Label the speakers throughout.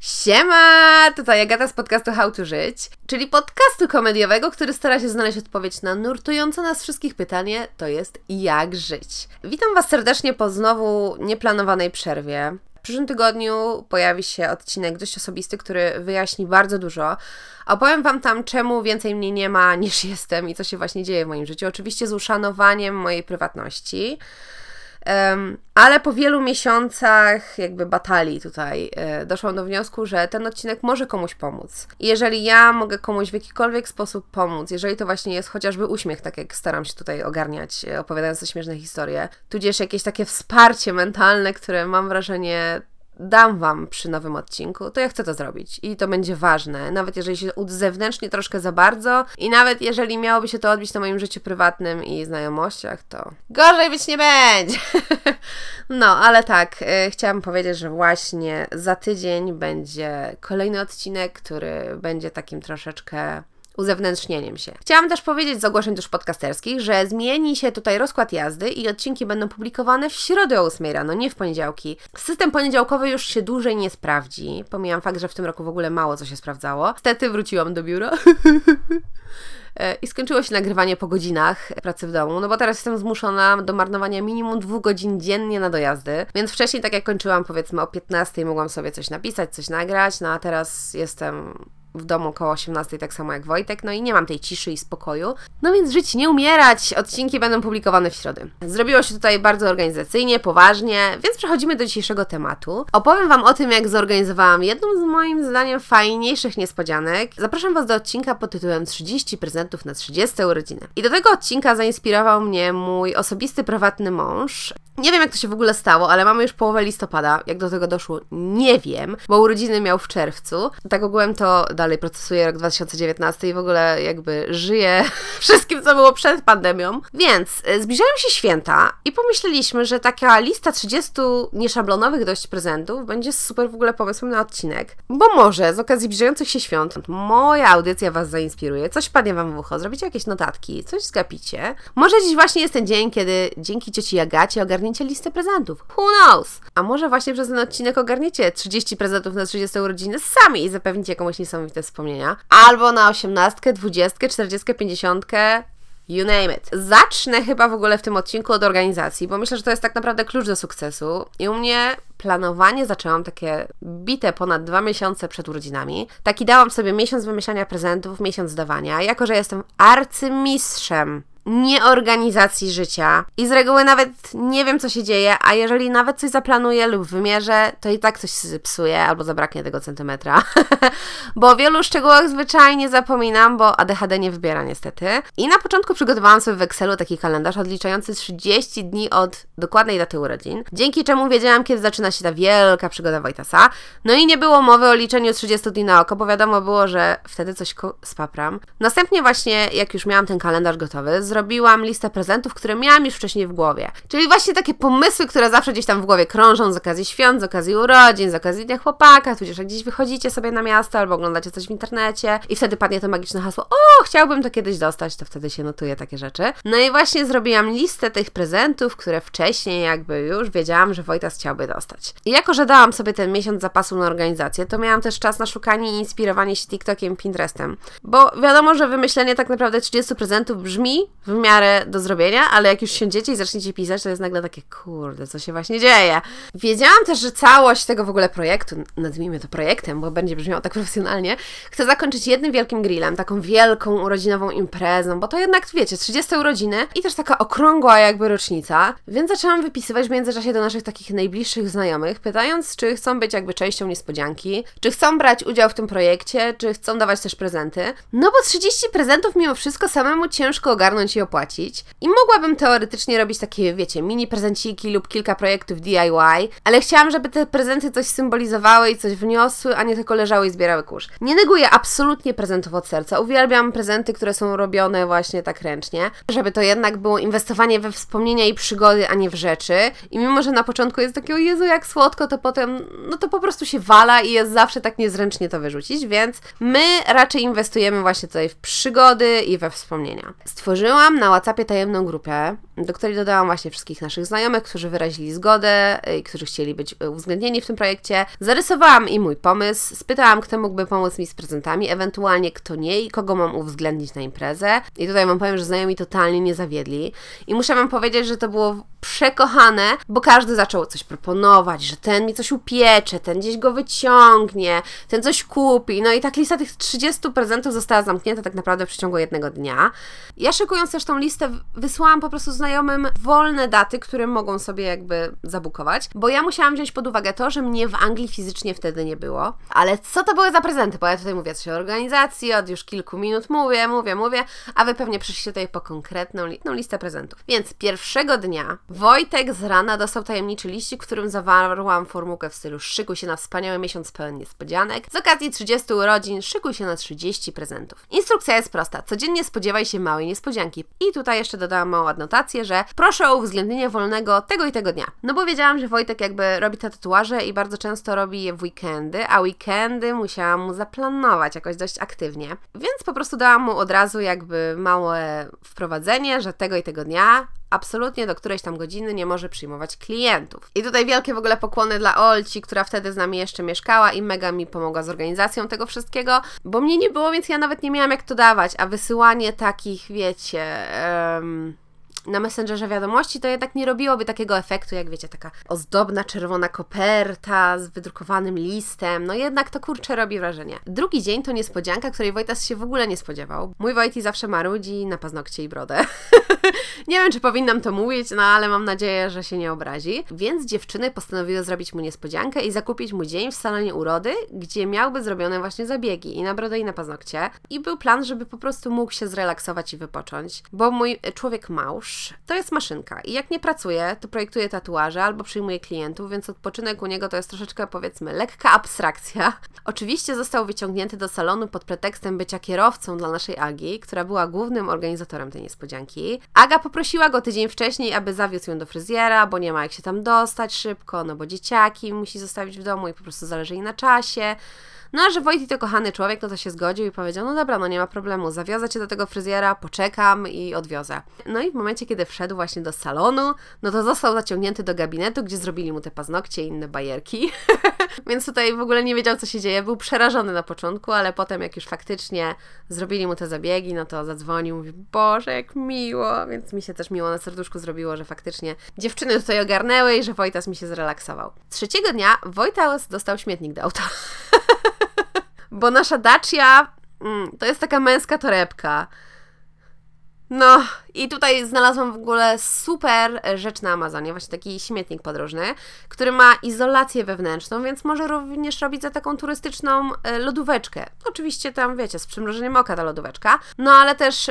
Speaker 1: Siema! Tutaj Agata z podcastu How to Żyć, czyli podcastu komediowego, który stara się znaleźć odpowiedź na nurtujące nas wszystkich pytanie, to jest jak żyć. Witam Was serdecznie po znowu nieplanowanej przerwie. W przyszłym tygodniu pojawi się odcinek dość osobisty, który wyjaśni bardzo dużo. Opowiem Wam tam, czemu więcej mnie nie ma niż jestem i co się właśnie dzieje w moim życiu. Oczywiście z uszanowaniem mojej prywatności. Ale po wielu miesiącach jakby batalii tutaj e, doszłam do wniosku, że ten odcinek może komuś pomóc. I jeżeli ja mogę komuś w jakikolwiek sposób pomóc, jeżeli to właśnie jest chociażby uśmiech, tak jak staram się tutaj ogarniać, e, opowiadając te śmieszne historie, tudzież jakieś takie wsparcie mentalne, które mam wrażenie dam Wam przy nowym odcinku, to ja chcę to zrobić i to będzie ważne. Nawet jeżeli się zewnętrznie troszkę za bardzo i nawet jeżeli miałoby się to odbić na moim życiu prywatnym i znajomościach, to gorzej być nie będzie. no, ale tak, yy, chciałam powiedzieć, że właśnie za tydzień będzie kolejny odcinek, który będzie takim troszeczkę uzewnętrznieniem się. Chciałam też powiedzieć z ogłoszeń już podcasterskich, że zmieni się tutaj rozkład jazdy i odcinki będą publikowane w środę o 8 rano, nie w poniedziałki. System poniedziałkowy już się dłużej nie sprawdzi. Pomijam fakt, że w tym roku w ogóle mało co się sprawdzało. Niestety wróciłam do biura. E, I skończyło się nagrywanie po godzinach pracy w domu, no bo teraz jestem zmuszona do marnowania minimum dwóch godzin dziennie na dojazdy. Więc wcześniej, tak jak kończyłam, powiedzmy o 15, mogłam sobie coś napisać, coś nagrać, no a teraz jestem w domu około 18, tak samo jak Wojtek, no i nie mam tej ciszy i spokoju. No więc żyć, nie umierać! Odcinki będą publikowane w środę. Zrobiło się tutaj bardzo organizacyjnie, poważnie, więc przechodzimy do dzisiejszego tematu. Opowiem Wam o tym, jak zorganizowałam jedną z moim zdaniem fajniejszych niespodzianek. Zapraszam Was do odcinka pod tytułem 30 prezentów na 30 urodziny. I do tego odcinka zainspirował mnie mój osobisty, prywatny mąż. Nie wiem, jak to się w ogóle stało, ale mamy już połowę listopada. Jak do tego doszło, nie wiem, bo urodziny miał w czerwcu. Tak ogółem to dalej procesuję rok 2019 i w ogóle jakby żyję wszystkim, co było przed pandemią. Więc y, zbliżają się święta i pomyśleliśmy, że taka lista 30 nieszablonowych dość prezentów będzie super w ogóle pomysłem na odcinek. Bo może z okazji zbliżających się świąt moja audycja Was zainspiruje, coś padnie Wam w ucho, zrobicie jakieś notatki, coś zgapicie. Może dziś właśnie jest ten dzień, kiedy dzięki cioci Agacie ogarniecie listę prezentów. Who knows? A może właśnie przez ten odcinek ogarniecie 30 prezentów na 30 urodziny sami i zapewnicie komuś niesamowite wspomnienia. Albo na osiemnastkę, dwudziestkę, czterdziestkę, pięćdziesiątkę, You name it. Zacznę chyba w ogóle w tym odcinku od organizacji, bo myślę, że to jest tak naprawdę klucz do sukcesu. I u mnie planowanie zaczęłam takie bite ponad dwa miesiące przed urodzinami. Taki dałam sobie miesiąc wymyślania prezentów, miesiąc dawania. Jako, że jestem arcymistrzem nieorganizacji życia i z reguły nawet nie wiem, co się dzieje, a jeżeli nawet coś zaplanuję lub wymierzę, to i tak coś się zepsuje albo zabraknie tego centymetra. bo o wielu szczegółach zwyczajnie zapominam, bo ADHD nie wybiera niestety. I na początku przygotowałam sobie w Excelu taki kalendarz odliczający 30 dni od dokładnej daty urodzin, dzięki czemu wiedziałam, kiedy zaczyna się ta wielka przygoda Wojtasa. No i nie było mowy o liczeniu 30 dni na oko, bo wiadomo było, że wtedy coś spapram. Następnie właśnie, jak już miałam ten kalendarz gotowy, zrobiłam listę prezentów, które miałam już wcześniej w głowie. Czyli właśnie takie pomysły, które zawsze gdzieś tam w głowie krążą z okazji świąt, z okazji urodzin, z okazji Dnia Chłopaka, tudzież jak gdzieś wychodzicie sobie na miasto albo oglądacie coś w internecie i wtedy padnie to magiczne hasło o, chciałbym to kiedyś dostać, to wtedy się notuje takie rzeczy. No i właśnie zrobiłam listę tych prezentów, które wcześniej jakby już wiedziałam, że Wojtas chciałby dostać. I jako, że dałam sobie ten miesiąc zapasu na organizację, to miałam też czas na szukanie i inspirowanie się TikTokiem, Pinterestem. Bo wiadomo, że wymyślenie tak naprawdę 30 prezentów brzmi w miarę do zrobienia, ale jak już siądziecie i zaczniecie pisać, to jest nagle takie, kurde, co się właśnie dzieje. Wiedziałam też, że całość tego w ogóle projektu, nazwijmy to projektem, bo będzie brzmiało tak profesjonalnie, chcę zakończyć jednym wielkim grillem, taką wielką urodzinową imprezą, bo to jednak, wiecie, 30 urodziny i też taka okrągła jakby rocznica, więc zaczęłam wypisywać w międzyczasie do naszych takich najbliższych znajomych, pytając, czy chcą być jakby częścią niespodzianki, czy chcą brać udział w tym projekcie, czy chcą dawać też prezenty. No bo 30 prezentów mimo wszystko samemu ciężko ogarnąć i opłacić. I mogłabym teoretycznie robić takie, wiecie, mini prezenciki lub kilka projektów DIY, ale chciałam, żeby te prezenty coś symbolizowały i coś wniosły, a nie tylko leżały i zbierały kurz. Nie neguję absolutnie prezentów od serca. Uwielbiam prezenty, które są robione właśnie tak ręcznie, żeby to jednak było inwestowanie we wspomnienia i przygody, a nie w rzeczy. I mimo, że na początku jest takie, o Jezu, jak słodko, to potem, no to po prostu się wala i jest zawsze tak niezręcznie to wyrzucić, więc my raczej inwestujemy właśnie tutaj w przygody i we wspomnienia. Stworzyłam na WhatsAppie tajemną grupę, do której dodałam właśnie wszystkich naszych znajomych, którzy wyrazili zgodę i którzy chcieli być uwzględnieni w tym projekcie. Zarysowałam im mój pomysł, spytałam, kto mógłby pomóc mi z prezentami, ewentualnie kto nie i kogo mam uwzględnić na imprezę. I tutaj Wam powiem, że znajomi totalnie nie zawiedli. I muszę Wam powiedzieć, że to było przekochane, bo każdy zaczął coś proponować, że ten mi coś upiecze, ten gdzieś go wyciągnie, ten coś kupi. No i tak lista tych 30 prezentów została zamknięta tak naprawdę w przeciągu jednego dnia. Ja szykując też tą listę, wysłałam po prostu znajomym wolne daty, które mogą sobie jakby zabukować, bo ja musiałam wziąć pod uwagę to, że mnie w Anglii fizycznie wtedy nie było. Ale co to były za prezenty? Bo ja tutaj mówię coś o organizacji, od już kilku minut mówię, mówię, mówię, a wy pewnie przyszliście tutaj po konkretną li no, listę prezentów. Więc pierwszego dnia Wojtek z rana dostał tajemniczy liścik, w którym zawarłam formułkę w stylu szykuj się na wspaniały miesiąc pełen niespodzianek. Z okazji 30 urodzin szykuj się na 30 prezentów. Instrukcja jest prosta. Codziennie spodziewaj się małej niespodzianki. I tutaj jeszcze dodałam małą adnotację, że proszę o uwzględnienie wolnego tego i tego dnia. No bo wiedziałam, że Wojtek jakby robi te tatuaże i bardzo często robi je w weekendy, a weekendy musiałam mu zaplanować jakoś dość aktywnie. Więc po prostu dałam mu od razu jakby małe wprowadzenie, że tego i tego dnia absolutnie do którejś tam godziny nie może przyjmować klientów. I tutaj wielkie w ogóle pokłony dla Olci, która wtedy z nami jeszcze mieszkała i mega mi pomogła z organizacją tego wszystkiego, bo mnie nie było, więc ja nawet nie miałam jak to dawać, a wysyłanie takich, wiecie... Um na Messengerze wiadomości, to jednak nie robiłoby takiego efektu, jak wiecie, taka ozdobna czerwona koperta z wydrukowanym listem. No jednak to kurczę robi wrażenie. Drugi dzień to niespodzianka, której Wojtas się w ogóle nie spodziewał. Mój Wojti zawsze marudzi na paznokcie i brodę. nie wiem, czy powinnam to mówić, no ale mam nadzieję, że się nie obrazi. Więc dziewczyny postanowiły zrobić mu niespodziankę i zakupić mu dzień w salonie urody, gdzie miałby zrobione właśnie zabiegi i na brodę i na paznokcie. I był plan, żeby po prostu mógł się zrelaksować i wypocząć, bo mój człowiek małż to jest maszynka i jak nie pracuje, to projektuje tatuaże albo przyjmuje klientów, więc odpoczynek u niego to jest troszeczkę powiedzmy lekka abstrakcja. Oczywiście został wyciągnięty do salonu pod pretekstem bycia kierowcą dla naszej Agi, która była głównym organizatorem tej niespodzianki. Aga poprosiła go tydzień wcześniej, aby zawiózł ją do fryzjera, bo nie ma jak się tam dostać szybko, no bo dzieciaki musi zostawić w domu i po prostu zależy jej na czasie. No a że Wojty to kochany człowiek, no to się zgodził i powiedział, no dobra, no nie ma problemu, zawiozę Cię do tego fryzjera, poczekam i odwiozę. No i w momencie, kiedy wszedł właśnie do salonu, no to został zaciągnięty do gabinetu, gdzie zrobili mu te paznokcie i inne bajerki. Więc tutaj w ogóle nie wiedział, co się dzieje. Był przerażony na początku, ale potem, jak już faktycznie zrobili mu te zabiegi, no to zadzwonił, mówi, Boże, jak miło. Więc mi się też miło na serduszku zrobiło, że faktycznie dziewczyny tutaj ogarnęły i że Wojtas mi się zrelaksował. Trzeciego dnia Wojtas dostał śmietnik do auta. Bo nasza Dacia mm, to jest taka męska torebka. No, i tutaj znalazłam w ogóle super rzecz na Amazonie, właśnie taki śmietnik podróżny, który ma izolację wewnętrzną, więc może również robić za taką turystyczną e, lodóweczkę. Oczywiście tam, wiecie, z przymrożeniem oka ta lodóweczka, no ale też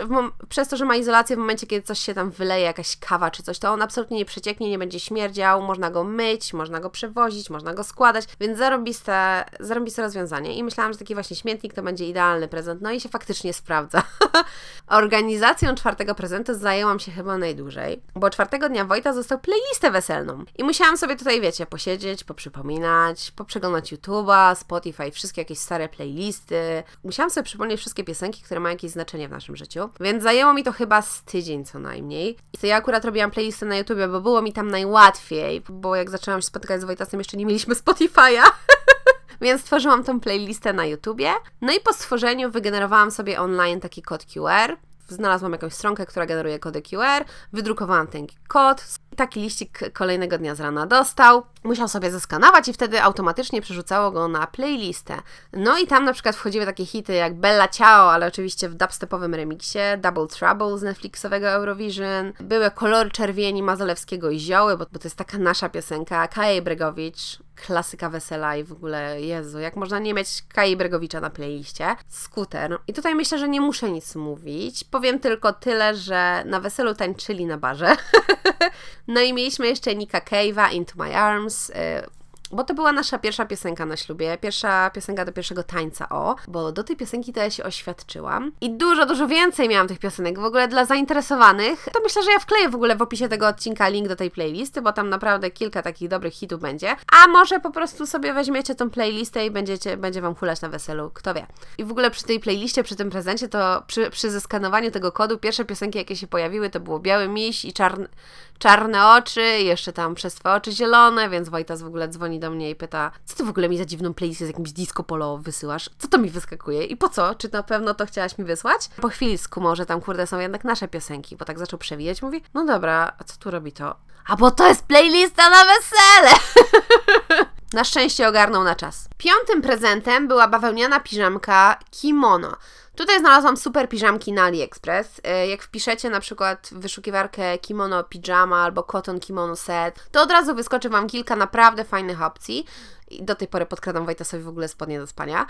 Speaker 1: przez to, że ma izolację w momencie, kiedy coś się tam wyleje, jakaś kawa czy coś, to on absolutnie nie przecieknie, nie będzie śmierdział, można go myć, można go przewozić, można go składać, więc zarobiste, zarobiste rozwiązanie i myślałam, że taki właśnie śmietnik to będzie idealny prezent, no i się faktycznie sprawdza. Organizacją czwartego prezentu to zajęłam się chyba najdłużej, bo czwartego dnia Wojta został playlistę weselną. I musiałam sobie tutaj, wiecie, posiedzieć, poprzypominać, poprzeglądać YouTube'a, Spotify, wszystkie jakieś stare playlisty. Musiałam sobie przypomnieć wszystkie piosenki, które mają jakieś znaczenie w naszym życiu, więc zajęło mi to chyba z tydzień co najmniej. I to ja akurat robiłam playlistę na YouTubie, bo było mi tam najłatwiej, bo jak zaczęłam się spotykać z Wojtasem, jeszcze nie mieliśmy Spotify'a. więc stworzyłam tą playlistę na YouTubie. No i po stworzeniu wygenerowałam sobie online taki kod QR znalazłam jakąś stronkę, która generuje kody QR, wydrukowałam ten kod, taki liścik kolejnego dnia z rana dostał, musiał sobie zeskanować i wtedy automatycznie przerzucało go na playlistę. No i tam na przykład wchodziły takie hity jak Bella Ciao, ale oczywiście w dubstepowym remiksie, Double Trouble z Netflixowego Eurovision, były Kolory Czerwieni Mazalewskiego i Zioły, bo, bo to jest taka nasza piosenka, Kaja Bregowicz, klasyka wesela i w ogóle, Jezu, jak można nie mieć Kai Bregowicza na playliście. Skuter. I tutaj myślę, że nie muszę nic mówić. Powiem tylko tyle, że na weselu tańczyli na barze. no i mieliśmy jeszcze Nika Cave'a, Into My Arms. Y, bo to była nasza pierwsza piosenka na ślubie, pierwsza piosenka do pierwszego tańca, o, bo do tej piosenki to ja się oświadczyłam. I dużo, dużo więcej miałam tych piosenek. W ogóle dla zainteresowanych, to myślę, że ja wkleję w ogóle w opisie tego odcinka link do tej playlisty, bo tam naprawdę kilka takich dobrych hitów będzie. A może po prostu sobie weźmiecie tą playlistę i będziecie, będzie Wam hulać na weselu, kto wie. I w ogóle przy tej playliście, przy tym prezencie, to przy, przy zeskanowaniu tego kodu, pierwsze piosenki, jakie się pojawiły, to było Biały Miś i Czarny czarne oczy, jeszcze tam przez twoje oczy zielone, więc Wojtas w ogóle dzwoni do mnie i pyta, co ty w ogóle mi za dziwną playlistę z jakimś disco polo wysyłasz? Co to mi wyskakuje? I po co? Czy na pewno to chciałaś mi wysłać? Po chwili skumał, że tam kurde są jednak nasze piosenki, bo tak zaczął przewijać, mówi, no dobra, a co tu robi to? A bo to jest playlista na wesele! Na szczęście ogarnął na czas. Piątym prezentem była bawełniana piżamka kimono. Tutaj znalazłam super piżamki na AliExpress. E, jak wpiszecie na przykład wyszukiwarkę kimono pijama albo cotton kimono set, to od razu wyskoczy Wam kilka naprawdę fajnych opcji. I do tej pory podkradam Wojtasowi w ogóle spodnie do spania.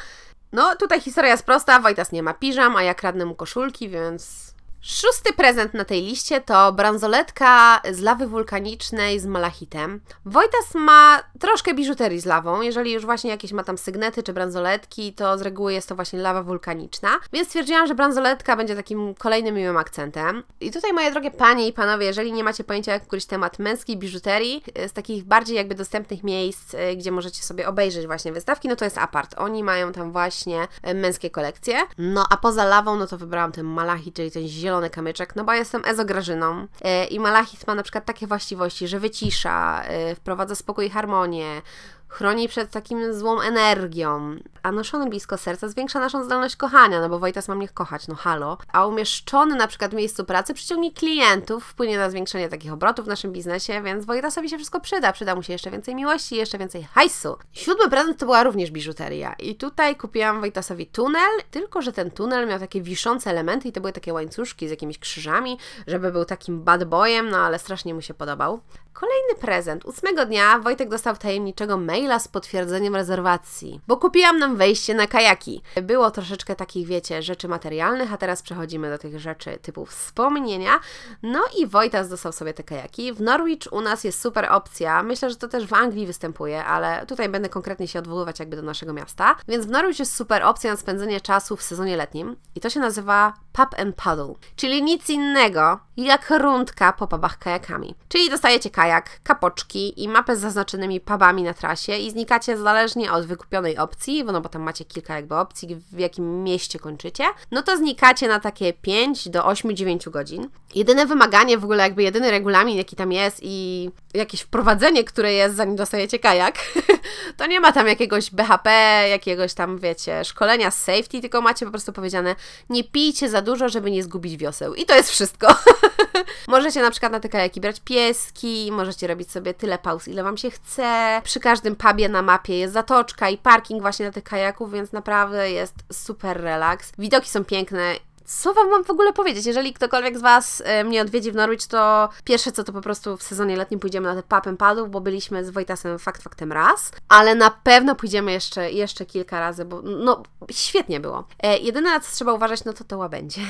Speaker 1: No, tutaj historia jest prosta. Wojtas nie ma piżam, a ja kradnę mu koszulki, więc Szósty prezent na tej liście to bransoletka z lawy wulkanicznej z malachitem. Wojtas ma troszkę biżuterii z lawą. Jeżeli już właśnie jakieś ma tam sygnety czy bransoletki, to z reguły jest to właśnie lawa wulkaniczna. Więc stwierdziłam, że bransoletka będzie takim kolejnym miłym akcentem. I tutaj, moje drogie panie i panowie, jeżeli nie macie pojęcia jak któryś temat męskiej biżuterii, z takich bardziej jakby dostępnych miejsc, y, gdzie możecie sobie obejrzeć właśnie wystawki, no to jest Apart. Oni mają tam właśnie y, męskie kolekcje. No a poza lawą, no to wybrałam ten malachit, czyli ten zielony zielony kamyczek, no bo jestem ezograżyną e, i malachit ma na przykład takie właściwości, że wycisza, e, wprowadza spokój i harmonię, chroni przed takim złą energią, a noszony blisko serca zwiększa naszą zdolność kochania, no bo Wojtas ma mnie kochać, no halo. A umieszczony na przykład w miejscu pracy przyciągnie klientów, wpłynie na zwiększenie takich obrotów w naszym biznesie, więc Wojtasowi się wszystko przyda. Przyda mu się jeszcze więcej miłości, jeszcze więcej hajsu. Siódmy prezent to była również biżuteria i tutaj kupiłam Wojtasowi tunel, tylko że ten tunel miał takie wiszące elementy i to były takie łańcuszki z jakimiś krzyżami, żeby był takim bad boyem, no ale strasznie mu się podobał. Kolejny prezent. Ósmego dnia Wojtek dostał tajemniczego maila z potwierdzeniem rezerwacji, bo kupiłam nam wejście na kajaki. Było troszeczkę takich, wiecie, rzeczy materialnych, a teraz przechodzimy do tych rzeczy typu wspomnienia. No i Wojtas dostał sobie te kajaki. W Norwich u nas jest super opcja. Myślę, że to też w Anglii występuje, ale tutaj będę konkretnie się odwoływać jakby do naszego miasta. Więc w Norwich jest super opcja na spędzenie czasu w sezonie letnim i to się nazywa Pub and Paddle, czyli nic innego jak rundka po pubach kajakami. Czyli dostajecie kajak, kapoczki i mapę z zaznaczonymi pubami na trasie i znikacie zależnie od wykupionej opcji, no bo tam macie kilka jakby opcji, w jakim mieście kończycie, no to znikacie na takie 5 do 8-9 godzin. Jedyne wymaganie, w ogóle jakby jedyny regulamin, jaki tam jest i jakieś wprowadzenie, które jest zanim dostajecie kajak, to nie ma tam jakiegoś BHP, jakiegoś tam, wiecie, szkolenia z safety, tylko macie po prostu powiedziane, nie pijcie za dużo, żeby nie zgubić wioseł. I to jest wszystko. możecie na przykład na te kajaki brać pieski, możecie robić sobie tyle pauz, ile Wam się chce. Przy każdym pubie na mapie jest zatoczka i parking właśnie na tych kajaków, więc naprawdę jest super relaks. Widoki są piękne co Wam mam w ogóle powiedzieć? Jeżeli ktokolwiek z Was e, mnie odwiedzi w Norwich, to pierwsze co to po prostu w sezonie letnim pójdziemy na te papem padów, bo byliśmy z Wojtasem fakt faktem raz, ale na pewno pójdziemy jeszcze, jeszcze kilka razy, bo no świetnie było. E, jedyne na co trzeba uważać, no to to łabędzie,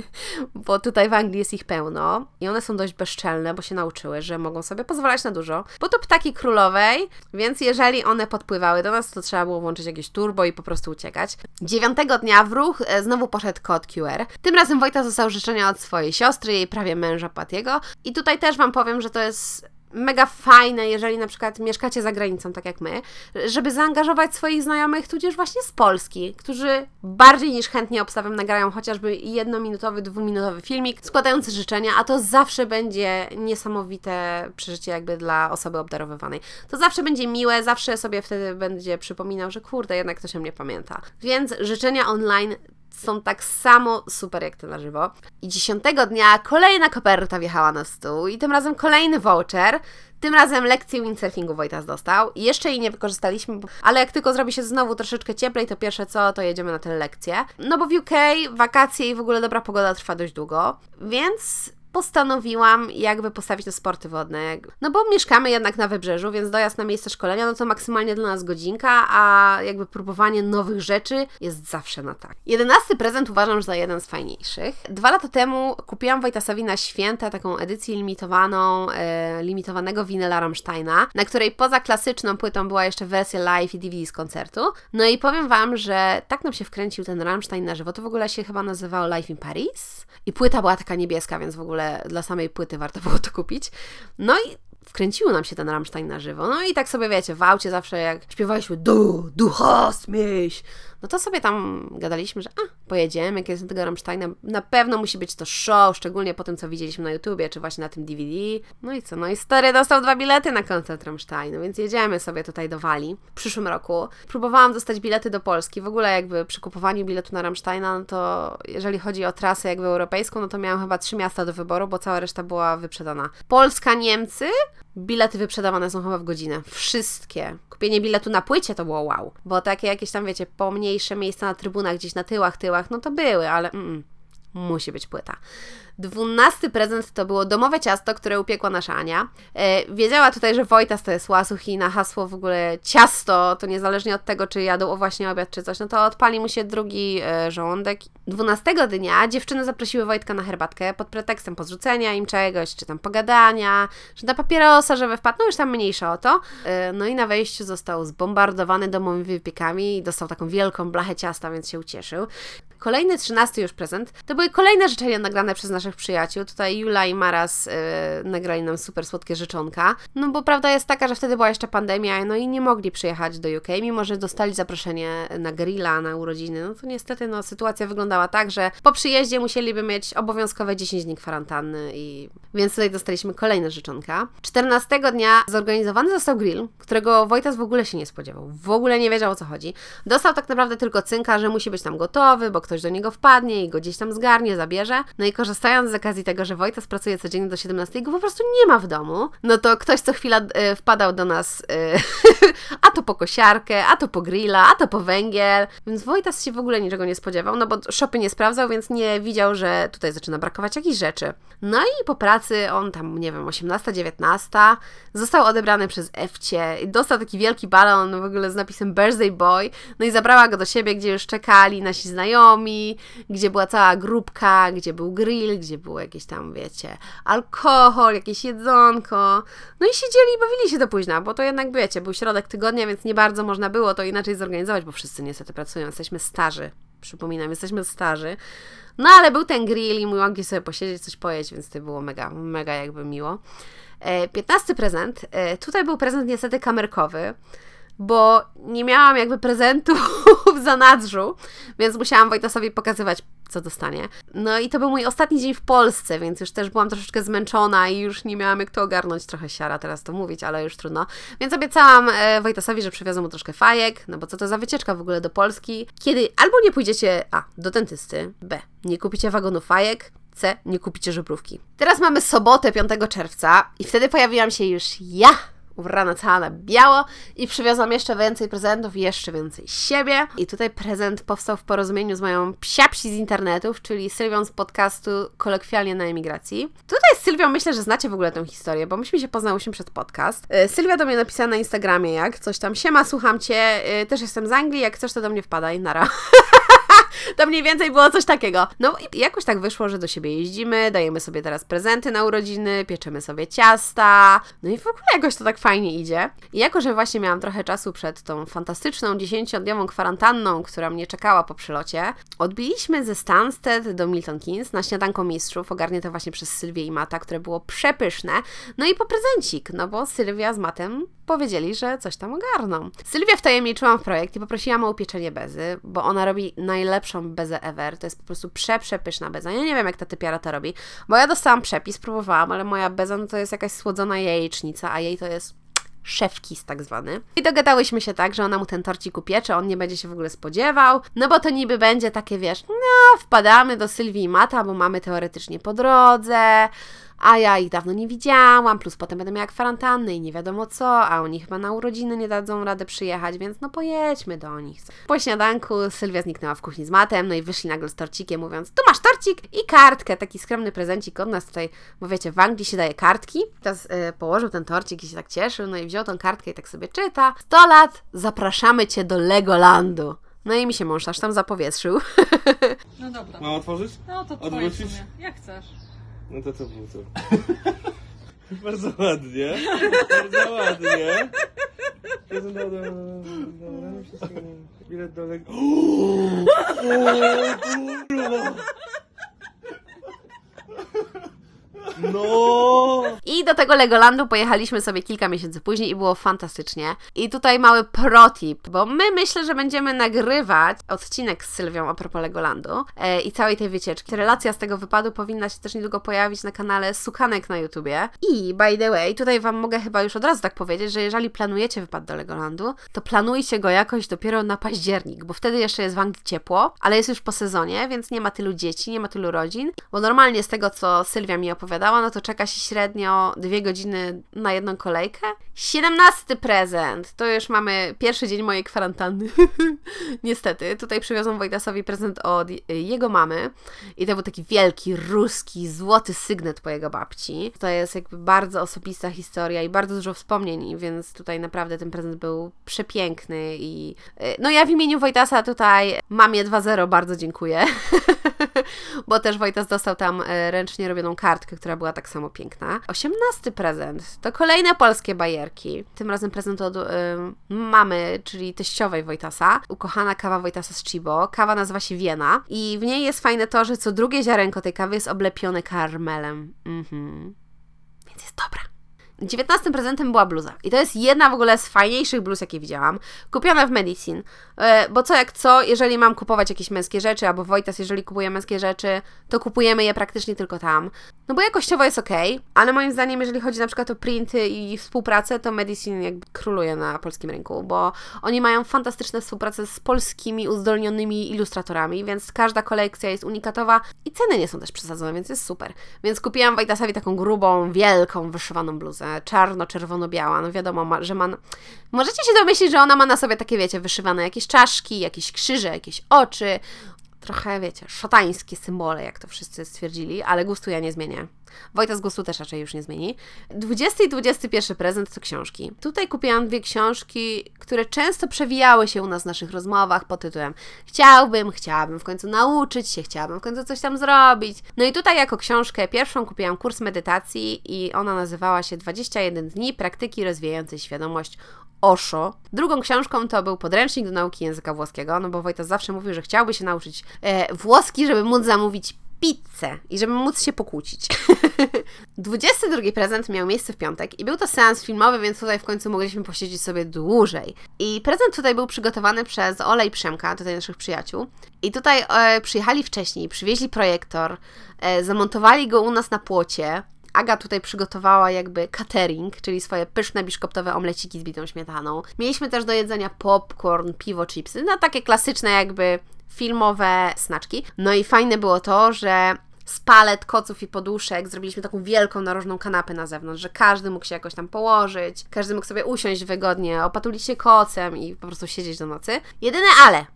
Speaker 1: bo tutaj w Anglii jest ich pełno i one są dość bezczelne, bo się nauczyły, że mogą sobie pozwalać na dużo, bo to ptaki królowej, więc jeżeli one podpływały do nas, to trzeba było włączyć jakieś turbo i po prostu uciekać. Dziewiątego dnia w ruch e, znowu poszedł kod Tym razem Wojta został życzenia od swojej siostry, jej prawie męża Patiego. I tutaj też Wam powiem, że to jest mega fajne, jeżeli na przykład mieszkacie za granicą, tak jak my, żeby zaangażować swoich znajomych, tudzież właśnie z Polski, którzy bardziej niż chętnie obstawem nagrają chociażby jednominutowy, dwuminutowy filmik składający życzenia, a to zawsze będzie niesamowite przeżycie jakby dla osoby obdarowywanej. To zawsze będzie miłe, zawsze sobie wtedy będzie przypominał, że kurde, jednak ktoś o mnie pamięta. Więc życzenia online są tak samo super jak te na żywo. I dziesiątego dnia kolejna koperta wjechała na stół i tym razem kolejny voucher. Tym razem lekcję windsurfingu Wojtas dostał. Jeszcze jej nie wykorzystaliśmy, ale jak tylko zrobi się znowu troszeczkę cieplej, to pierwsze co, to jedziemy na tę lekcję. No bo w UK wakacje i w ogóle dobra pogoda trwa dość długo, więc postanowiłam jakby postawić na sporty wodne. No bo mieszkamy jednak na wybrzeżu, więc dojazd na miejsce szkolenia, no to maksymalnie dla nas godzinka, a jakby próbowanie nowych rzeczy jest zawsze na tak. Jedenasty prezent uważam za jeden z fajniejszych. Dwa lata temu kupiłam Wojtasowi na święta taką edycję limitowaną, e, limitowanego winyla Rammsteina, na której poza klasyczną płytą była jeszcze wersja live i DVD z koncertu. No i powiem Wam, że tak nam się wkręcił ten Rammstein na żywo, to w ogóle się chyba nazywało Live in Paris i płyta była taka niebieska, więc w ogóle dla samej płyty warto było to kupić. No i wkręciło nam się ten Rammstein na żywo. No i tak sobie wiecie, w aucie zawsze jak śpiewaliśmy Du, du hast mich, no to sobie tam gadaliśmy, że a, pojedziemy kiedyś do tego Rammsteina. Na pewno musi być to show, szczególnie po tym, co widzieliśmy na YouTubie, czy właśnie na tym DVD. No i co? No i stary dostał dwa bilety na koncert Rammsteinu, więc jedziemy sobie tutaj do Walii w przyszłym roku. Próbowałam dostać bilety do Polski. W ogóle jakby przy kupowaniu biletu na Rammsteina, no to jeżeli chodzi o trasę jakby europejską, no to miałam chyba trzy miasta do wyboru, bo cała reszta była wyprzedana. Polska, Niemcy, Bilety wyprzedawane są chyba w godzinę. Wszystkie. Kupienie biletu na płycie to było wow. Bo takie jakieś tam, wiecie, pomniejsze miejsca na trybunach, gdzieś na tyłach, tyłach, no to były, ale mm, musi być płyta. Dwunasty prezent to było domowe ciasto, które upiekła nasza Ania. E, wiedziała tutaj, że Wojtas to jest łasuch i na hasło w ogóle ciasto, to niezależnie od tego, czy jadł właśnie obiad czy coś, no to odpali mu się drugi e, żołądek. Dwunastego dnia dziewczyny zaprosiły Wojtka na herbatkę pod pretekstem podrzucenia im czegoś, czy tam pogadania, czy na papierosa, żeby wpadł, no już tam mniejsza o to. E, no i na wejściu został zbombardowany domowymi wypiekami i dostał taką wielką blachę ciasta, więc się ucieszył. Kolejny, trzynasty już prezent, to były kolejne życzenia nagrane przez naszych przyjaciół. Tutaj Jula i Maras yy, nagrali nam super słodkie życzonka. No bo prawda jest taka, że wtedy była jeszcze pandemia, no i nie mogli przyjechać do UK, mimo że dostali zaproszenie na grilla, na urodziny. No to niestety no, sytuacja wyglądała tak, że po przyjeździe musieliby mieć obowiązkowe 10 dni kwarantanny i więc tutaj dostaliśmy kolejne życzonka. 14 dnia zorganizowany został grill, którego Wojtas w ogóle się nie spodziewał. W ogóle nie wiedział o co chodzi. Dostał tak naprawdę tylko cynka, że musi być tam gotowy, bo ktoś do niego wpadnie i go gdzieś tam zgarnie, zabierze. No i korzystając z okazji tego, że Wojtas pracuje codziennie do 17 i go po prostu nie ma w domu, no to ktoś co chwila y, wpadał do nas y, a to po kosiarkę, a to po grilla, a to po węgiel. Więc Wojtas się w ogóle niczego nie spodziewał, no bo shopy nie sprawdzał, więc nie widział, że tutaj zaczyna brakować jakichś rzeczy. No i po pracy on tam, nie wiem, 18, 19 został odebrany przez Ewcie i dostał taki wielki balon w ogóle z napisem Birthday Boy. No i zabrała go do siebie, gdzie już czekali nasi znajomi, gdzie była cała grupka, gdzie był grill, gdzie było jakieś tam, wiecie, alkohol, jakieś jedzonko. No i siedzieli i bawili się do późna, bo to jednak, wiecie, był środek tygodnia, więc nie bardzo można było to inaczej zorganizować, bo wszyscy niestety pracują, jesteśmy starzy. Przypominam, jesteśmy starzy. No ale był ten grill i mogli sobie posiedzieć, coś pojeść, więc to było mega, mega jakby miło. E, 15 prezent. E, tutaj był prezent niestety kamerkowy bo nie miałam jakby prezentu w zanadrzu, więc musiałam Wojtasowi pokazywać, co dostanie. No i to był mój ostatni dzień w Polsce, więc już też byłam troszeczkę zmęczona i już nie miałam jak to ogarnąć. Trochę siara teraz to mówić, ale już trudno. Więc obiecałam e, Wojtasowi, że przywiozę mu troszkę fajek, no bo co to za wycieczka w ogóle do Polski, kiedy albo nie pójdziecie A. do dentysty, B. nie kupicie wagonu fajek, C. Nie kupicie żebrówki. Teraz mamy sobotę 5 czerwca i wtedy pojawiłam się już ja ubrana cała biało i przywiozłam jeszcze więcej prezentów i jeszcze więcej siebie. I tutaj prezent powstał w porozumieniu z moją psiapsi z internetów, czyli Sylwią z podcastu Kolokwialnie na emigracji. Tutaj z Sylwią myślę, że znacie w ogóle tę historię, bo myśmy się poznałyśmy przed podcast. E, Sylwia do mnie napisała na Instagramie jak coś tam, siema, słucham Cię, e, też jestem z Anglii, jak chcesz to do mnie wpadaj, nara. to mniej więcej było coś takiego. No i jakoś tak wyszło, że do siebie jeździmy, dajemy sobie teraz prezenty na urodziny, pieczemy sobie ciasta, no i w ogóle jakoś to tak fajnie idzie. I jako, że właśnie miałam trochę czasu przed tą fantastyczną 10-dniową kwarantanną, która mnie czekała po przylocie, odbiliśmy ze Stansted do Milton Keynes na śniadanko mistrzów, ogarnięte właśnie przez Sylwię i Mata, które było przepyszne, no i po prezencik, no bo Sylwia z Matem powiedzieli, że coś tam ogarną. Sylwia wtajemniczyłam w projekt i poprosiłam o upieczenie bezy, bo ona robi najlepszą bezę ever. To jest po prostu przeprzepyszna beza. Ja nie wiem, jak ta typiara to robi, bo ja dostałam przepis, próbowałam, ale moja beza no to jest jakaś słodzona jajecznica, a jej to jest szefkis tak zwany. I dogadałyśmy się tak, że ona mu ten torcik upiecze, on nie będzie się w ogóle spodziewał, no bo to niby będzie takie, wiesz, no wpadamy do Sylwii i Mata, bo mamy teoretycznie po drodze, a ja ich dawno nie widziałam, plus potem będę miała kwarantannę i nie wiadomo co, a oni chyba na urodziny nie dadzą rady przyjechać, więc no pojedźmy do nich. Po śniadanku Sylwia zniknęła w kuchni z matem, no i wyszli nagle z torcikiem, mówiąc, tu masz torcik i kartkę, taki skromny prezencik od nas tutaj, bo wiecie, w Anglii się daje kartki. Teraz yy, położył ten torcik i się tak cieszył, no i wziął tą kartkę i tak sobie czyta. 100 lat, zapraszamy Cię do Legolandu. No i mi się mąż aż tam zapowietrzył.
Speaker 2: No dobra.
Speaker 3: Mam otworzyć?
Speaker 2: No to twoje w
Speaker 3: Odwrócić?
Speaker 2: sumie. Jak chcesz.
Speaker 3: No to co było co? Bardzo ładnie. Bardzo ładnie. Prezent do, do, do, do, wszystkiego. Bilet do. O, kurwa! No!
Speaker 1: I do tego Legolandu pojechaliśmy sobie kilka miesięcy później i było fantastycznie. I tutaj mały protip, bo my myślę, że będziemy nagrywać odcinek z Sylwią a propos Legolandu e, i całej tej wycieczki. Relacja z tego wypadu powinna się też niedługo pojawić na kanale Sukanek na YouTubie. I by the way, tutaj Wam mogę chyba już od razu tak powiedzieć, że jeżeli planujecie wypad do Legolandu, to planujcie go jakoś dopiero na październik, bo wtedy jeszcze jest w Anglii ciepło, ale jest już po sezonie, więc nie ma tylu dzieci, nie ma tylu rodzin, bo normalnie z tego, co Sylwia mi opowiadała, no to czeka się średnio dwie godziny na jedną kolejkę. 17 prezent! To już mamy pierwszy dzień mojej kwarantanny. Niestety. Tutaj przywiozłam Wojtasowi prezent od jego mamy i to był taki wielki, ruski, złoty sygnet po jego babci. To jest jakby bardzo osobista historia i bardzo dużo wspomnień, więc tutaj naprawdę ten prezent był przepiękny i no ja w imieniu Wojtasa tutaj mamie 2.0 bardzo dziękuję. bo też Wojtas dostał tam e, ręcznie robioną kartkę, która była tak samo piękna. 18 prezent to kolejne polskie bajerki. Tym razem prezent od y, mamy, czyli teściowej Wojtasa. Ukochana kawa Wojtasa z Chibo. Kawa nazywa się Wiena i w niej jest fajne to, że co drugie ziarenko tej kawy jest oblepione karmelem. Mhm. Więc jest dobra. 19 prezentem była bluza. I to jest jedna w ogóle z fajniejszych bluz, jakie widziałam. Kupiona w Medicine. E, bo co jak co, jeżeli mam kupować jakieś męskie rzeczy, albo Wojtas, jeżeli kupuje męskie rzeczy, to kupujemy je praktycznie tylko tam. No bo jakościowo jest ok, ale moim zdaniem, jeżeli chodzi na przykład o printy i współpracę, to Medicine jakby króluje na polskim rynku, bo oni mają fantastyczne współpracę z polskimi uzdolnionymi ilustratorami, więc każda kolekcja jest unikatowa i ceny nie są też przesadzone, więc jest super. Więc kupiłam Wojtasowi taką grubą, wielką, wyszywaną bluzę czarno-czerwono-biała. No wiadomo, że ma. Możecie się domyślić, że ona ma na sobie takie, wiecie, wyszywane jakieś czaszki, jakieś krzyże, jakieś oczy. Trochę, wiecie, szatańskie symbole, jak to wszyscy stwierdzili, ale gustu ja nie zmienię. Wojta z gustu też raczej już nie zmieni. 20 i 21 prezent to książki. Tutaj kupiłam dwie książki, które często przewijały się u nas w naszych rozmowach pod tytułem Chciałbym, chciałabym w końcu nauczyć się, chciałabym w końcu coś tam zrobić. No i tutaj jako książkę pierwszą kupiłam kurs medytacji i ona nazywała się 21 dni praktyki rozwijającej świadomość Osho. Drugą książką to był podręcznik do nauki języka włoskiego, no bo Wojta zawsze mówił, że chciałby się nauczyć e, włoski, żeby móc zamówić pizzę i żeby móc się pokłócić. 22 prezent miał miejsce w piątek i był to seans filmowy, więc tutaj w końcu mogliśmy posiedzieć sobie dłużej. I prezent tutaj był przygotowany przez Ole i Przemka, tutaj naszych przyjaciół. I tutaj e, przyjechali wcześniej, przywieźli projektor, e, zamontowali go u nas na płocie. Aga tutaj przygotowała jakby catering, czyli swoje pyszne biszkoptowe omleciki z bitą śmietaną. Mieliśmy też do jedzenia popcorn, piwo, chipsy, no takie klasyczne jakby filmowe snaczki. No i fajne było to, że z palet, koców i poduszek zrobiliśmy taką wielką narożną kanapę na zewnątrz, że każdy mógł się jakoś tam położyć, każdy mógł sobie usiąść wygodnie, opatulić się kocem i po prostu siedzieć do nocy. Jedyne ale,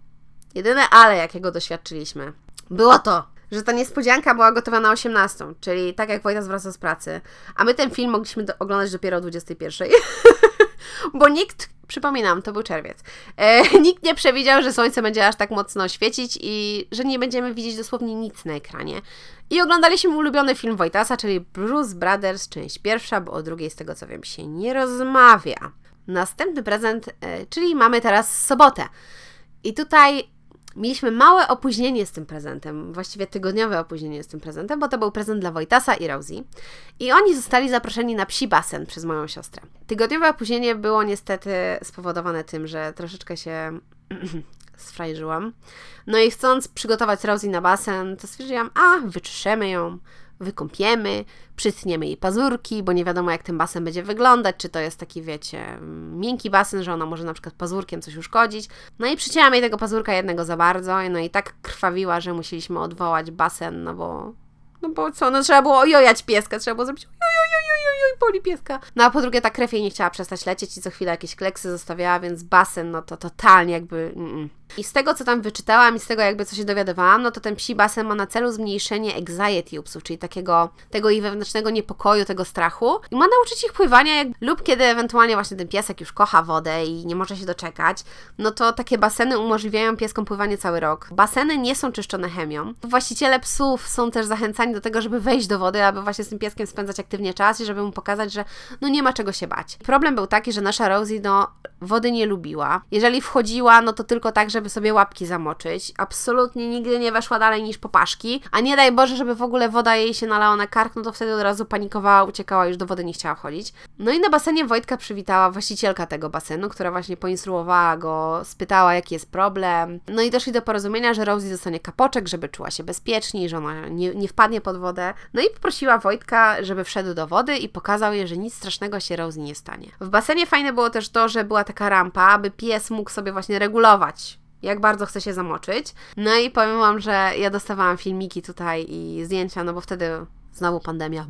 Speaker 1: jedyne ale, jakiego doświadczyliśmy, było to, że ta niespodzianka była gotowa na 18, czyli tak jak Wojtas wraca z pracy, a my ten film mogliśmy do, oglądać dopiero o 21. Bo nikt, przypominam, to był czerwiec, e, nikt nie przewidział, że słońce będzie aż tak mocno świecić i że nie będziemy widzieć dosłownie nic na ekranie. I oglądaliśmy ulubiony film Wojtasa, czyli Bruce Brothers, część pierwsza, bo o drugiej, z tego co wiem, się nie rozmawia. Następny prezent, e, czyli mamy teraz sobotę. I tutaj Mieliśmy małe opóźnienie z tym prezentem, właściwie tygodniowe opóźnienie z tym prezentem, bo to był prezent dla Wojtasa i Rosie. I oni zostali zaproszeni na psi basen przez moją siostrę. Tygodniowe opóźnienie było niestety spowodowane tym, że troszeczkę się sfrajżyłam. No i chcąc przygotować Rosie na basen, to stwierdziłam, a wyczyszemy ją, wykąpiemy, przytniemy jej pazurki, bo nie wiadomo jak ten basen będzie wyglądać, czy to jest taki, wiecie, miękki basen, że ona może na przykład pazurkiem coś uszkodzić. No i przycięłam jej tego pazurka jednego za bardzo, no i tak krwawiła, że musieliśmy odwołać basen, no bo no bo co, no trzeba było ojojać pieska, trzeba było zrobić ojojojojojoj, boli pieska. No a po drugie ta krew jej nie chciała przestać lecieć i co chwilę jakieś kleksy zostawiała, więc basen, no to totalnie jakby... Mm. I z tego, co tam wyczytałam i z tego jakby co się dowiadywałam, no to ten psi basen ma na celu zmniejszenie anxiety u psów, czyli takiego tego ich wewnętrznego niepokoju, tego strachu. I ma nauczyć ich pływania jak, lub kiedy ewentualnie właśnie ten piesek już kocha wodę i nie może się doczekać, no to takie baseny umożliwiają pieskom pływanie cały rok. Baseny nie są czyszczone chemią. Właściciele psów są też zachęcani do tego, żeby wejść do wody, aby właśnie z tym pieskiem spędzać aktywnie czas i żeby mu pokazać, że no nie ma czego się bać. Problem był taki, że nasza Rosie no wody nie lubiła. Jeżeli wchodziła, no to tylko tak, żeby sobie łapki zamoczyć. Absolutnie nigdy nie weszła dalej niż popaszki, a nie daj Boże, żeby w ogóle woda jej się nalała na kark, no to wtedy od razu panikowała, uciekała, już do wody nie chciała wchodzić. No i na basenie Wojtka przywitała właścicielka tego basenu, która właśnie poinstruowała go, spytała jaki jest problem. No i doszli do porozumienia, że Rosie dostanie kapoczek, żeby czuła się bezpieczniej, że ona nie, nie wpadnie pod wodę. No i poprosiła Wojtka, żeby wszedł do wody i pokazał jej, że nic strasznego się Rosie nie stanie. W basenie fajne było też to, że była taka rampa, aby pies mógł sobie właśnie regulować jak bardzo chce się zamoczyć. No i powiem Wam, że ja dostawałam filmiki tutaj i zdjęcia, no bo wtedy znowu pandemia,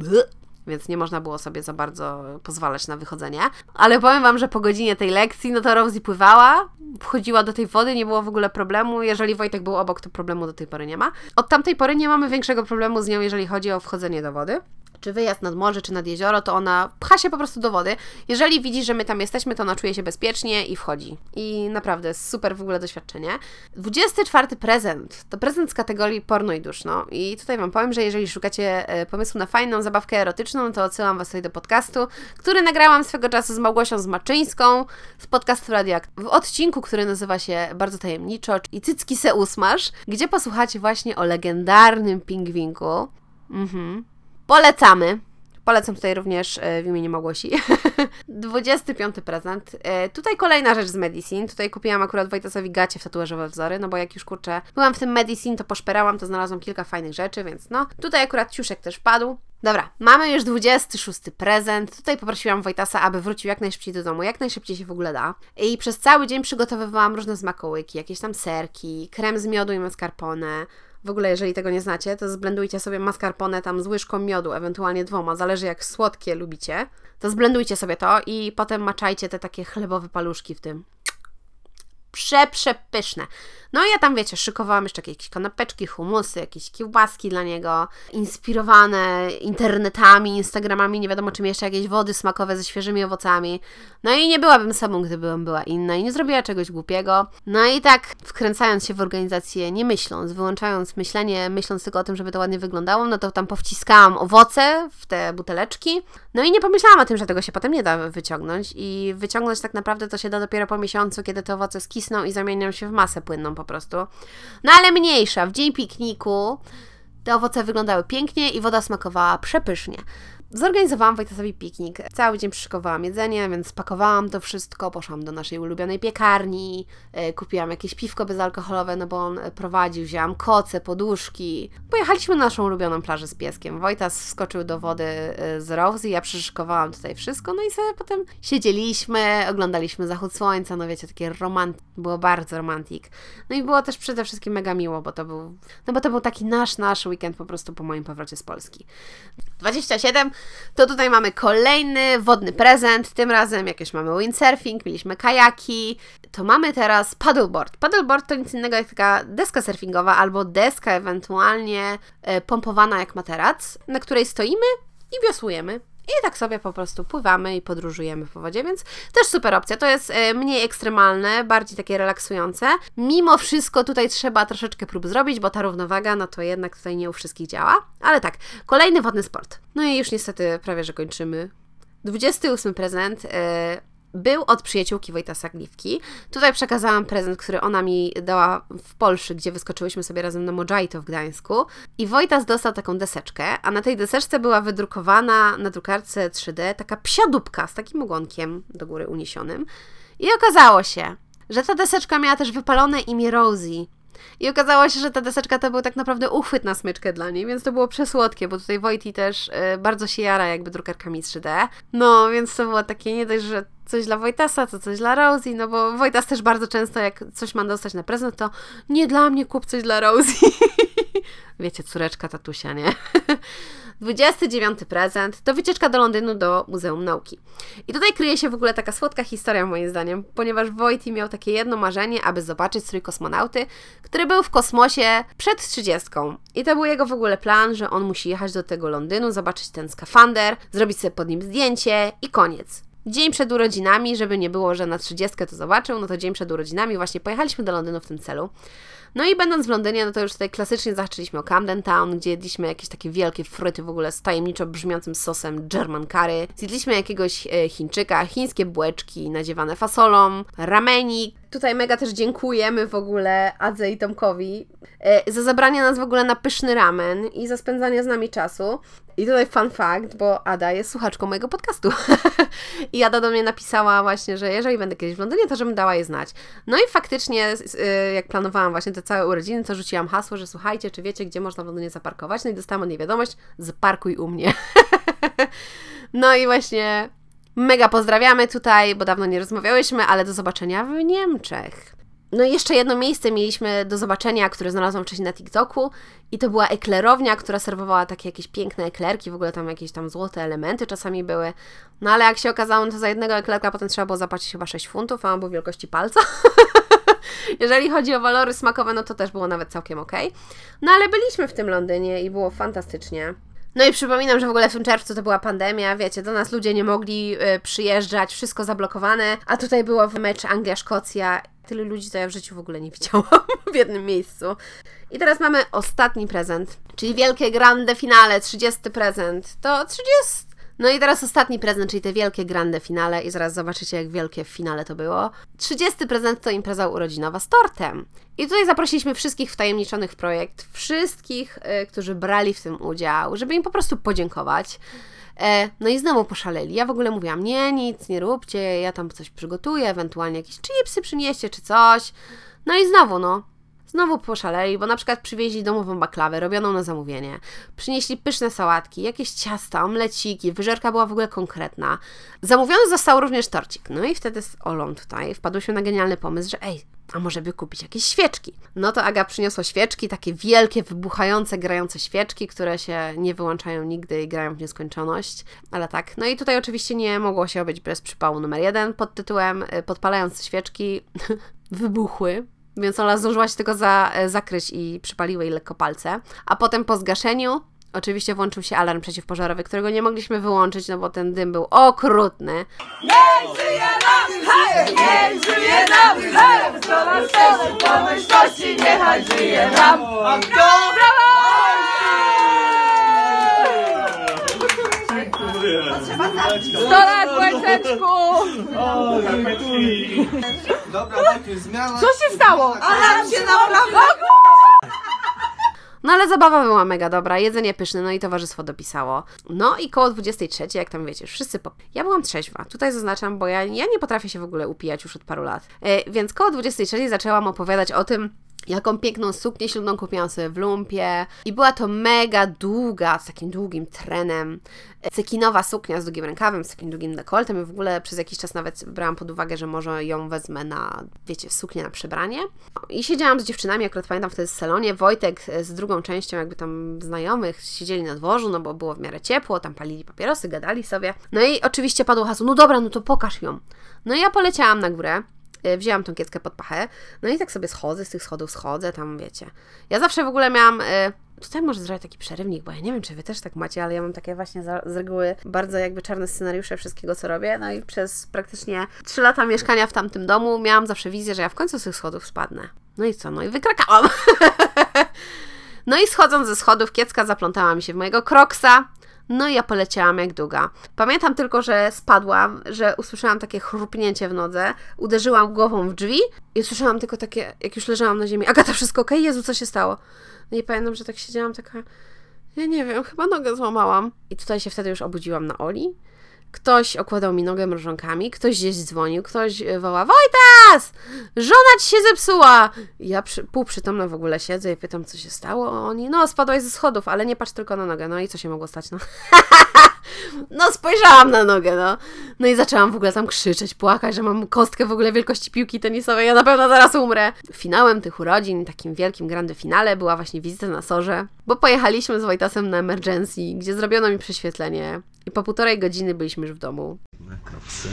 Speaker 1: więc nie można było sobie za bardzo pozwalać na wychodzenie. Ale powiem Wam, że po godzinie tej lekcji, no to Rosie pływała, wchodziła do tej wody, nie było w ogóle problemu. Jeżeli Wojtek był obok, to problemu do tej pory nie ma. Od tamtej pory nie mamy większego problemu z nią, jeżeli chodzi o wchodzenie do wody czy wyjazd nad morze, czy nad jezioro, to ona pcha się po prostu do wody. Jeżeli widzi, że my tam jesteśmy, to ona czuje się bezpiecznie i wchodzi. I naprawdę super w ogóle doświadczenie. 24 prezent to prezent z kategorii porno i duszno. I tutaj Wam powiem, że jeżeli szukacie e, pomysłu na fajną zabawkę erotyczną, to odsyłam Was tutaj do podcastu, który nagrałam swego czasu z Małgosią Zmaczyńską z podcastu Radioakt. W odcinku, który nazywa się bardzo tajemniczo i Cycki se usmasz, gdzie posłuchacie właśnie o legendarnym pingwinku. Mhm. Polecamy. Polecam tutaj również e, w imieniu Małgosi. 25 prezent. E, tutaj kolejna rzecz z Medicine. Tutaj kupiłam akurat Wojtasowi gacie w tatuażowe wzory, no bo jak już kurczę, byłam w tym Medicine, to poszperałam, to znalazłam kilka fajnych rzeczy, więc no. Tutaj akurat ciuszek też wpadł. Dobra, mamy już 26 prezent. Tutaj poprosiłam Wojtasa, aby wrócił jak najszybciej do domu, jak najszybciej się w ogóle da. I przez cały dzień przygotowywałam różne smakołyki, jakieś tam serki, krem z miodu i mascarpone, w ogóle, jeżeli tego nie znacie, to zblendujcie sobie mascarpone tam z łyżką miodu, ewentualnie dwoma, zależy jak słodkie lubicie. To zblendujcie sobie to i potem maczajcie te takie chlebowe paluszki w tym przeprzepyszne. No ja tam, wiecie, szykowałam jeszcze jakieś kanapeczki, humusy, jakieś kiełbaski dla niego, inspirowane internetami, instagramami, nie wiadomo czym jeszcze, jakieś wody smakowe ze świeżymi owocami. No i nie byłabym sobą, gdybym była inna i nie zrobiła czegoś głupiego. No i tak, wkręcając się w organizację, nie myśląc, wyłączając myślenie, myśląc tylko o tym, żeby to ładnie wyglądało, no to tam powciskałam owoce w te buteleczki. No i nie pomyślałam o tym, że tego się potem nie da wyciągnąć i wyciągnąć tak naprawdę to się da dopiero po miesiącu, kiedy te owoce skisną i zamienią się w masę płynną po prostu. No ale mniejsza, w dzień pikniku te owoce wyglądały pięknie i woda smakowała przepysznie. Zorganizowałam Wojtasowi piknik. Cały dzień przyszykowałam jedzenie, więc spakowałam to wszystko, poszłam do naszej ulubionej piekarni, yy, kupiłam jakieś piwko bezalkoholowe, no bo on prowadził, wzięłam koce, poduszki. Pojechaliśmy na naszą ulubioną plażę z pieskiem. Wojtas wskoczył do wody yy, z Rosie, ja przyszykowałam tutaj wszystko, no i sobie potem siedzieliśmy, oglądaliśmy zachód słońca, no wiecie, takie romantyk, było bardzo romantik. No i było też przede wszystkim mega miło, bo to był, no bo to był taki nasz, nasz weekend po prostu po moim powrocie z Polski. 27 to tutaj mamy kolejny wodny prezent. Tym razem jakieś mamy windsurfing, mieliśmy kajaki. To mamy teraz paddleboard. Paddleboard to nic innego jak taka deska surfingowa albo deska ewentualnie e, pompowana jak materac, na której stoimy i wiosłujemy. I tak sobie po prostu pływamy i podróżujemy po wodzie, więc też super opcja. To jest e, mniej ekstremalne, bardziej takie relaksujące. Mimo wszystko tutaj trzeba troszeczkę prób zrobić, bo ta równowaga, no to jednak tutaj nie u wszystkich działa. Ale tak, kolejny wodny sport. No i już niestety prawie, że kończymy. 28 prezent. Yy, był od przyjaciółki Wojta Sagliwki. Tutaj przekazałam prezent, który ona mi dała w Polsce, gdzie wyskoczyłyśmy sobie razem na Mojito w Gdańsku. I Wojtas dostał taką deseczkę, a na tej deseczce była wydrukowana na drukarce 3D taka psiadubka z takim ogonkiem do góry uniesionym. I okazało się, że ta deseczka miała też wypalone imię Rosie. I okazało się, że ta deseczka to był tak naprawdę uchwyt na smyczkę dla niej, więc to było przesłodkie, bo tutaj Wojti też y, bardzo się jara jakby drukarkami 3D. No, więc to było takie nie dość, że coś dla Wojtasa, to coś dla Rosie, no bo Wojtas też bardzo często jak coś ma dostać na prezent, to nie dla mnie kup coś dla Rosie. Wiecie, córeczka tatusia, nie? 29 prezent to wycieczka do Londynu do Muzeum Nauki. I tutaj kryje się w ogóle taka słodka historia, moim zdaniem, ponieważ Wojty miał takie jedno marzenie, aby zobaczyć strój kosmonauty, który był w kosmosie przed 30. I to był jego w ogóle plan, że on musi jechać do tego Londynu, zobaczyć ten skafander, zrobić sobie pod nim zdjęcie i koniec. Dzień przed urodzinami, żeby nie było, że na 30 to zobaczył, no to dzień przed urodzinami właśnie pojechaliśmy do Londynu w tym celu. No i będąc w Londynie, no to już tutaj klasycznie zaczęliśmy o Camden Town, gdzie jedliśmy jakieś takie wielkie fryty w ogóle z tajemniczo brzmiącym sosem German curry. Zjedliśmy jakiegoś e, Chińczyka, chińskie bułeczki nadziewane fasolą, ramenik. Tutaj mega też dziękujemy w ogóle Adze i Tomkowi e, za zabranie nas w ogóle na pyszny ramen i za spędzanie z nami czasu. I tutaj fun fact, bo Ada jest słuchaczką mojego podcastu. I Ada do mnie napisała właśnie, że jeżeli będę kiedyś w Londynie, to żebym dała jej znać. No i faktycznie, y, jak planowałam właśnie te całe urodziny, to rzuciłam hasło, że słuchajcie, czy wiecie, gdzie można w Londynie zaparkować? No i dostałam od niej wiadomość, zaparkuj u mnie. no i właśnie mega pozdrawiamy tutaj, bo dawno nie rozmawiałyśmy, ale do zobaczenia w Niemczech. No i jeszcze jedno miejsce mieliśmy do zobaczenia, które znalazłam wcześniej na TikToku i to była eklerownia, która serwowała takie jakieś piękne eklerki, w ogóle tam jakieś tam złote elementy czasami były. No ale jak się okazało, no to za jednego eklerka potem trzeba było zapłacić chyba 6 funtów, a on był wielkości palca. Jeżeli chodzi o walory smakowe, no to też było nawet całkiem ok. No ale byliśmy w tym Londynie i było fantastycznie. No i przypominam, że w ogóle w tym czerwcu to była pandemia, wiecie, do nas ludzie nie mogli y, przyjeżdżać, wszystko zablokowane, a tutaj było w mecz Anglia-Szkocja. Tylu ludzi to ja w życiu w ogóle nie widziałam w jednym miejscu. I teraz mamy ostatni prezent, czyli wielkie grande finale, 30 prezent. To 30. No i teraz ostatni prezent, czyli te wielkie grande finale i zaraz zobaczycie, jak wielkie w finale to było. 30 prezent to impreza urodzinowa z tortem. I tutaj zaprosiliśmy wszystkich wtajemniczonych w projekt, wszystkich, y, którzy brali w tym udział, żeby im po prostu podziękować. E, no i znowu poszaleli. Ja w ogóle mówiłam, nie, nic nie róbcie, ja tam coś przygotuję, ewentualnie jakieś chipsy przynieście czy coś. No i znowu, no, Znowu poszaleli, bo na przykład przywieźli domową baklawę robioną na zamówienie. Przynieśli pyszne sałatki, jakieś ciasta, omleciki, wyżerka była w ogóle konkretna. Zamówiony został również torcik. No i wtedy z Olą tutaj wpadłyśmy na genialny pomysł, że ej, a może by kupić jakieś świeczki? No to Aga przyniosła świeczki, takie wielkie, wybuchające, grające świeczki, które się nie wyłączają nigdy i grają w nieskończoność. Ale tak. No i tutaj oczywiście nie mogło się obyć bez przypału numer jeden pod tytułem y, Podpalające świeczki wybuchły. Więc Ola zdążyła się tylko za, e, zakryć i przypaliły jej lekko palce. A potem po zgaszeniu oczywiście włączył się alarm przeciwpożarowy, którego nie mogliśmy wyłączyć, no bo ten dym był okrutny.
Speaker 2: Sto lat, łeczeczku!
Speaker 4: Dobra, Wojciech, zmiana.
Speaker 2: Co się stało?
Speaker 4: Alarm się naprawdę...
Speaker 1: No ale zabawa była mega dobra, jedzenie pyszne, no i towarzystwo dopisało. No i koło 23, jak tam wiecie, wszyscy po... Ja byłam trzeźwa, tutaj zaznaczam, bo ja, ja nie potrafię się w ogóle upijać już od paru lat. E, więc koło 23 zaczęłam opowiadać o tym, Jaką piękną suknię ślubną kupiłam sobie w lumpie. I była to mega długa, z takim długim trenem. e, Cekinowa suknia z długim rękawem, z takim długim dekoltem. I w ogóle przez jakiś czas nawet brałam pod uwagę, że może ją wezmę na, wiecie, suknię na przebranie. I siedziałam z dziewczynami, akurat pamiętam wtedy w salonie. Wojtek e, z drugą częścią jakby tam znajomych siedzieli na dworzu, no bo było w miarę ciepło, tam palili papierosy, gadali sobie. No i oczywiście padło hasło, no dobra, no to pokaż ją. No i ja poleciałam na górę. Y, wzięłam tą kieckę pod pachę, no i tak sobie schodzę, z tych schodów schodzę, tam wiecie. Ja zawsze w ogóle miałam, y, tutaj może zrobić taki przerywnik, bo ja nie wiem, czy wy też tak macie, ale ja mam takie właśnie za, z reguły bardzo jakby czarne scenariusze wszystkiego, co robię, no i przez praktycznie 3 lata mieszkania w tamtym domu miałam zawsze wizję, że ja w końcu z tych schodów spadnę. No i co, no i wykrakałam. No i schodząc ze schodów, kiecka zaplątała mi się w mojego kroksa. No i ja poleciałam jak długa. Pamiętam tylko, że spadłam, że usłyszałam takie chrupnięcie w nodze, uderzyłam głową w drzwi i usłyszałam tylko takie, jak już leżałam na ziemi, Agata, wszystko okej? Jezu, co się stało? No i pamiętam, że tak siedziałam taka, ja nie wiem, chyba nogę złamałam. I tutaj się wtedy już obudziłam na Oli. Ktoś okładał mi nogę mrożonkami, ktoś gdzieś dzwonił, ktoś e, woła Wojtas! Żona ci się zepsuła! Ja przy, półprzytomna w ogóle siedzę i pytam, co się stało. Oni, no spadłaś ze schodów, ale nie patrz tylko na nogę. No i co się mogło stać? No. No, spojrzałam na nogę, no. No i zaczęłam w ogóle tam krzyczeć, płakać, że mam kostkę w ogóle wielkości piłki tenisowej, ja na pewno zaraz umrę. Finałem tych urodzin, takim wielkim grande finale, była właśnie wizyta na Sorze, bo pojechaliśmy z Wojtasem na emergency, gdzie zrobiono mi prześwietlenie i po półtorej godziny byliśmy już w domu.
Speaker 5: Na kapsę.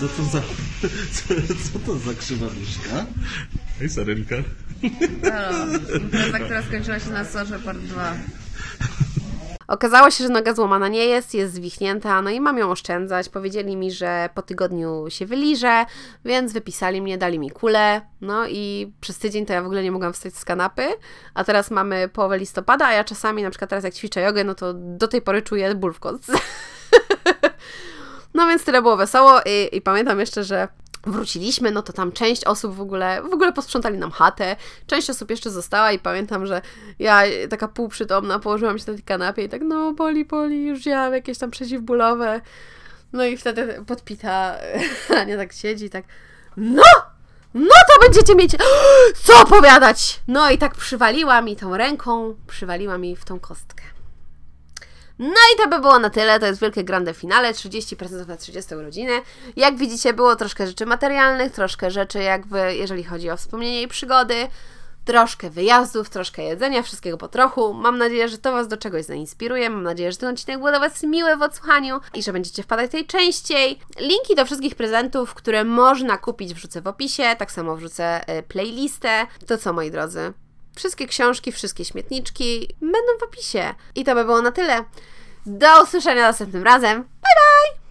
Speaker 5: Co to za... Co, co to za krzywa nóżka? Hej, Sarynka.
Speaker 1: Impreza, która skończyła się na Sorze part 2. Okazało się, że noga złamana nie jest, jest zwichnięta, no i mam ją oszczędzać. Powiedzieli mi, że po tygodniu się wyliżę, więc wypisali mnie, dali mi kulę. No i przez tydzień to ja w ogóle nie mogłam wstać z kanapy, a teraz mamy połowę listopada, a ja czasami, na przykład teraz jak ćwiczę jogę, no to do tej pory czuję ból w kostce. No więc tyle było wesoło i, i pamiętam jeszcze, że wróciliśmy, no to tam część osób w ogóle, w ogóle posprzątali nam chatę, część osób jeszcze została i pamiętam, że ja taka półprzytomna położyłam się na tej kanapie i tak, no boli, boli, już wzięłam jakieś tam przeciwbólowe. No i wtedy podpita Ania tak siedzi tak, no! No to będziecie mieć co opowiadać! No i tak przywaliła mi tą ręką, przywaliła mi w tą kostkę. No i to by było na tyle. To jest wielkie grande finale, 30% na 30 urodziny. Jak widzicie, było troszkę rzeczy materialnych, troszkę rzeczy jakby, jeżeli chodzi o wspomnienie i przygody, troszkę wyjazdów, troszkę jedzenia, wszystkiego po trochu. Mam nadzieję, że to Was do czegoś zainspiruje. Mam nadzieję, że ten odcinek był dla Was miły w odsłuchaniu i że będziecie wpadać tutaj częściej. Linki do wszystkich prezentów, które można kupić wrzucę w opisie, tak samo wrzucę y, playlistę. To co, moi drodzy? Wszystkie książki, wszystkie śmietniczki będą w opisie. I to by było na tyle. Do usłyszenia następnym razem. Bye bye!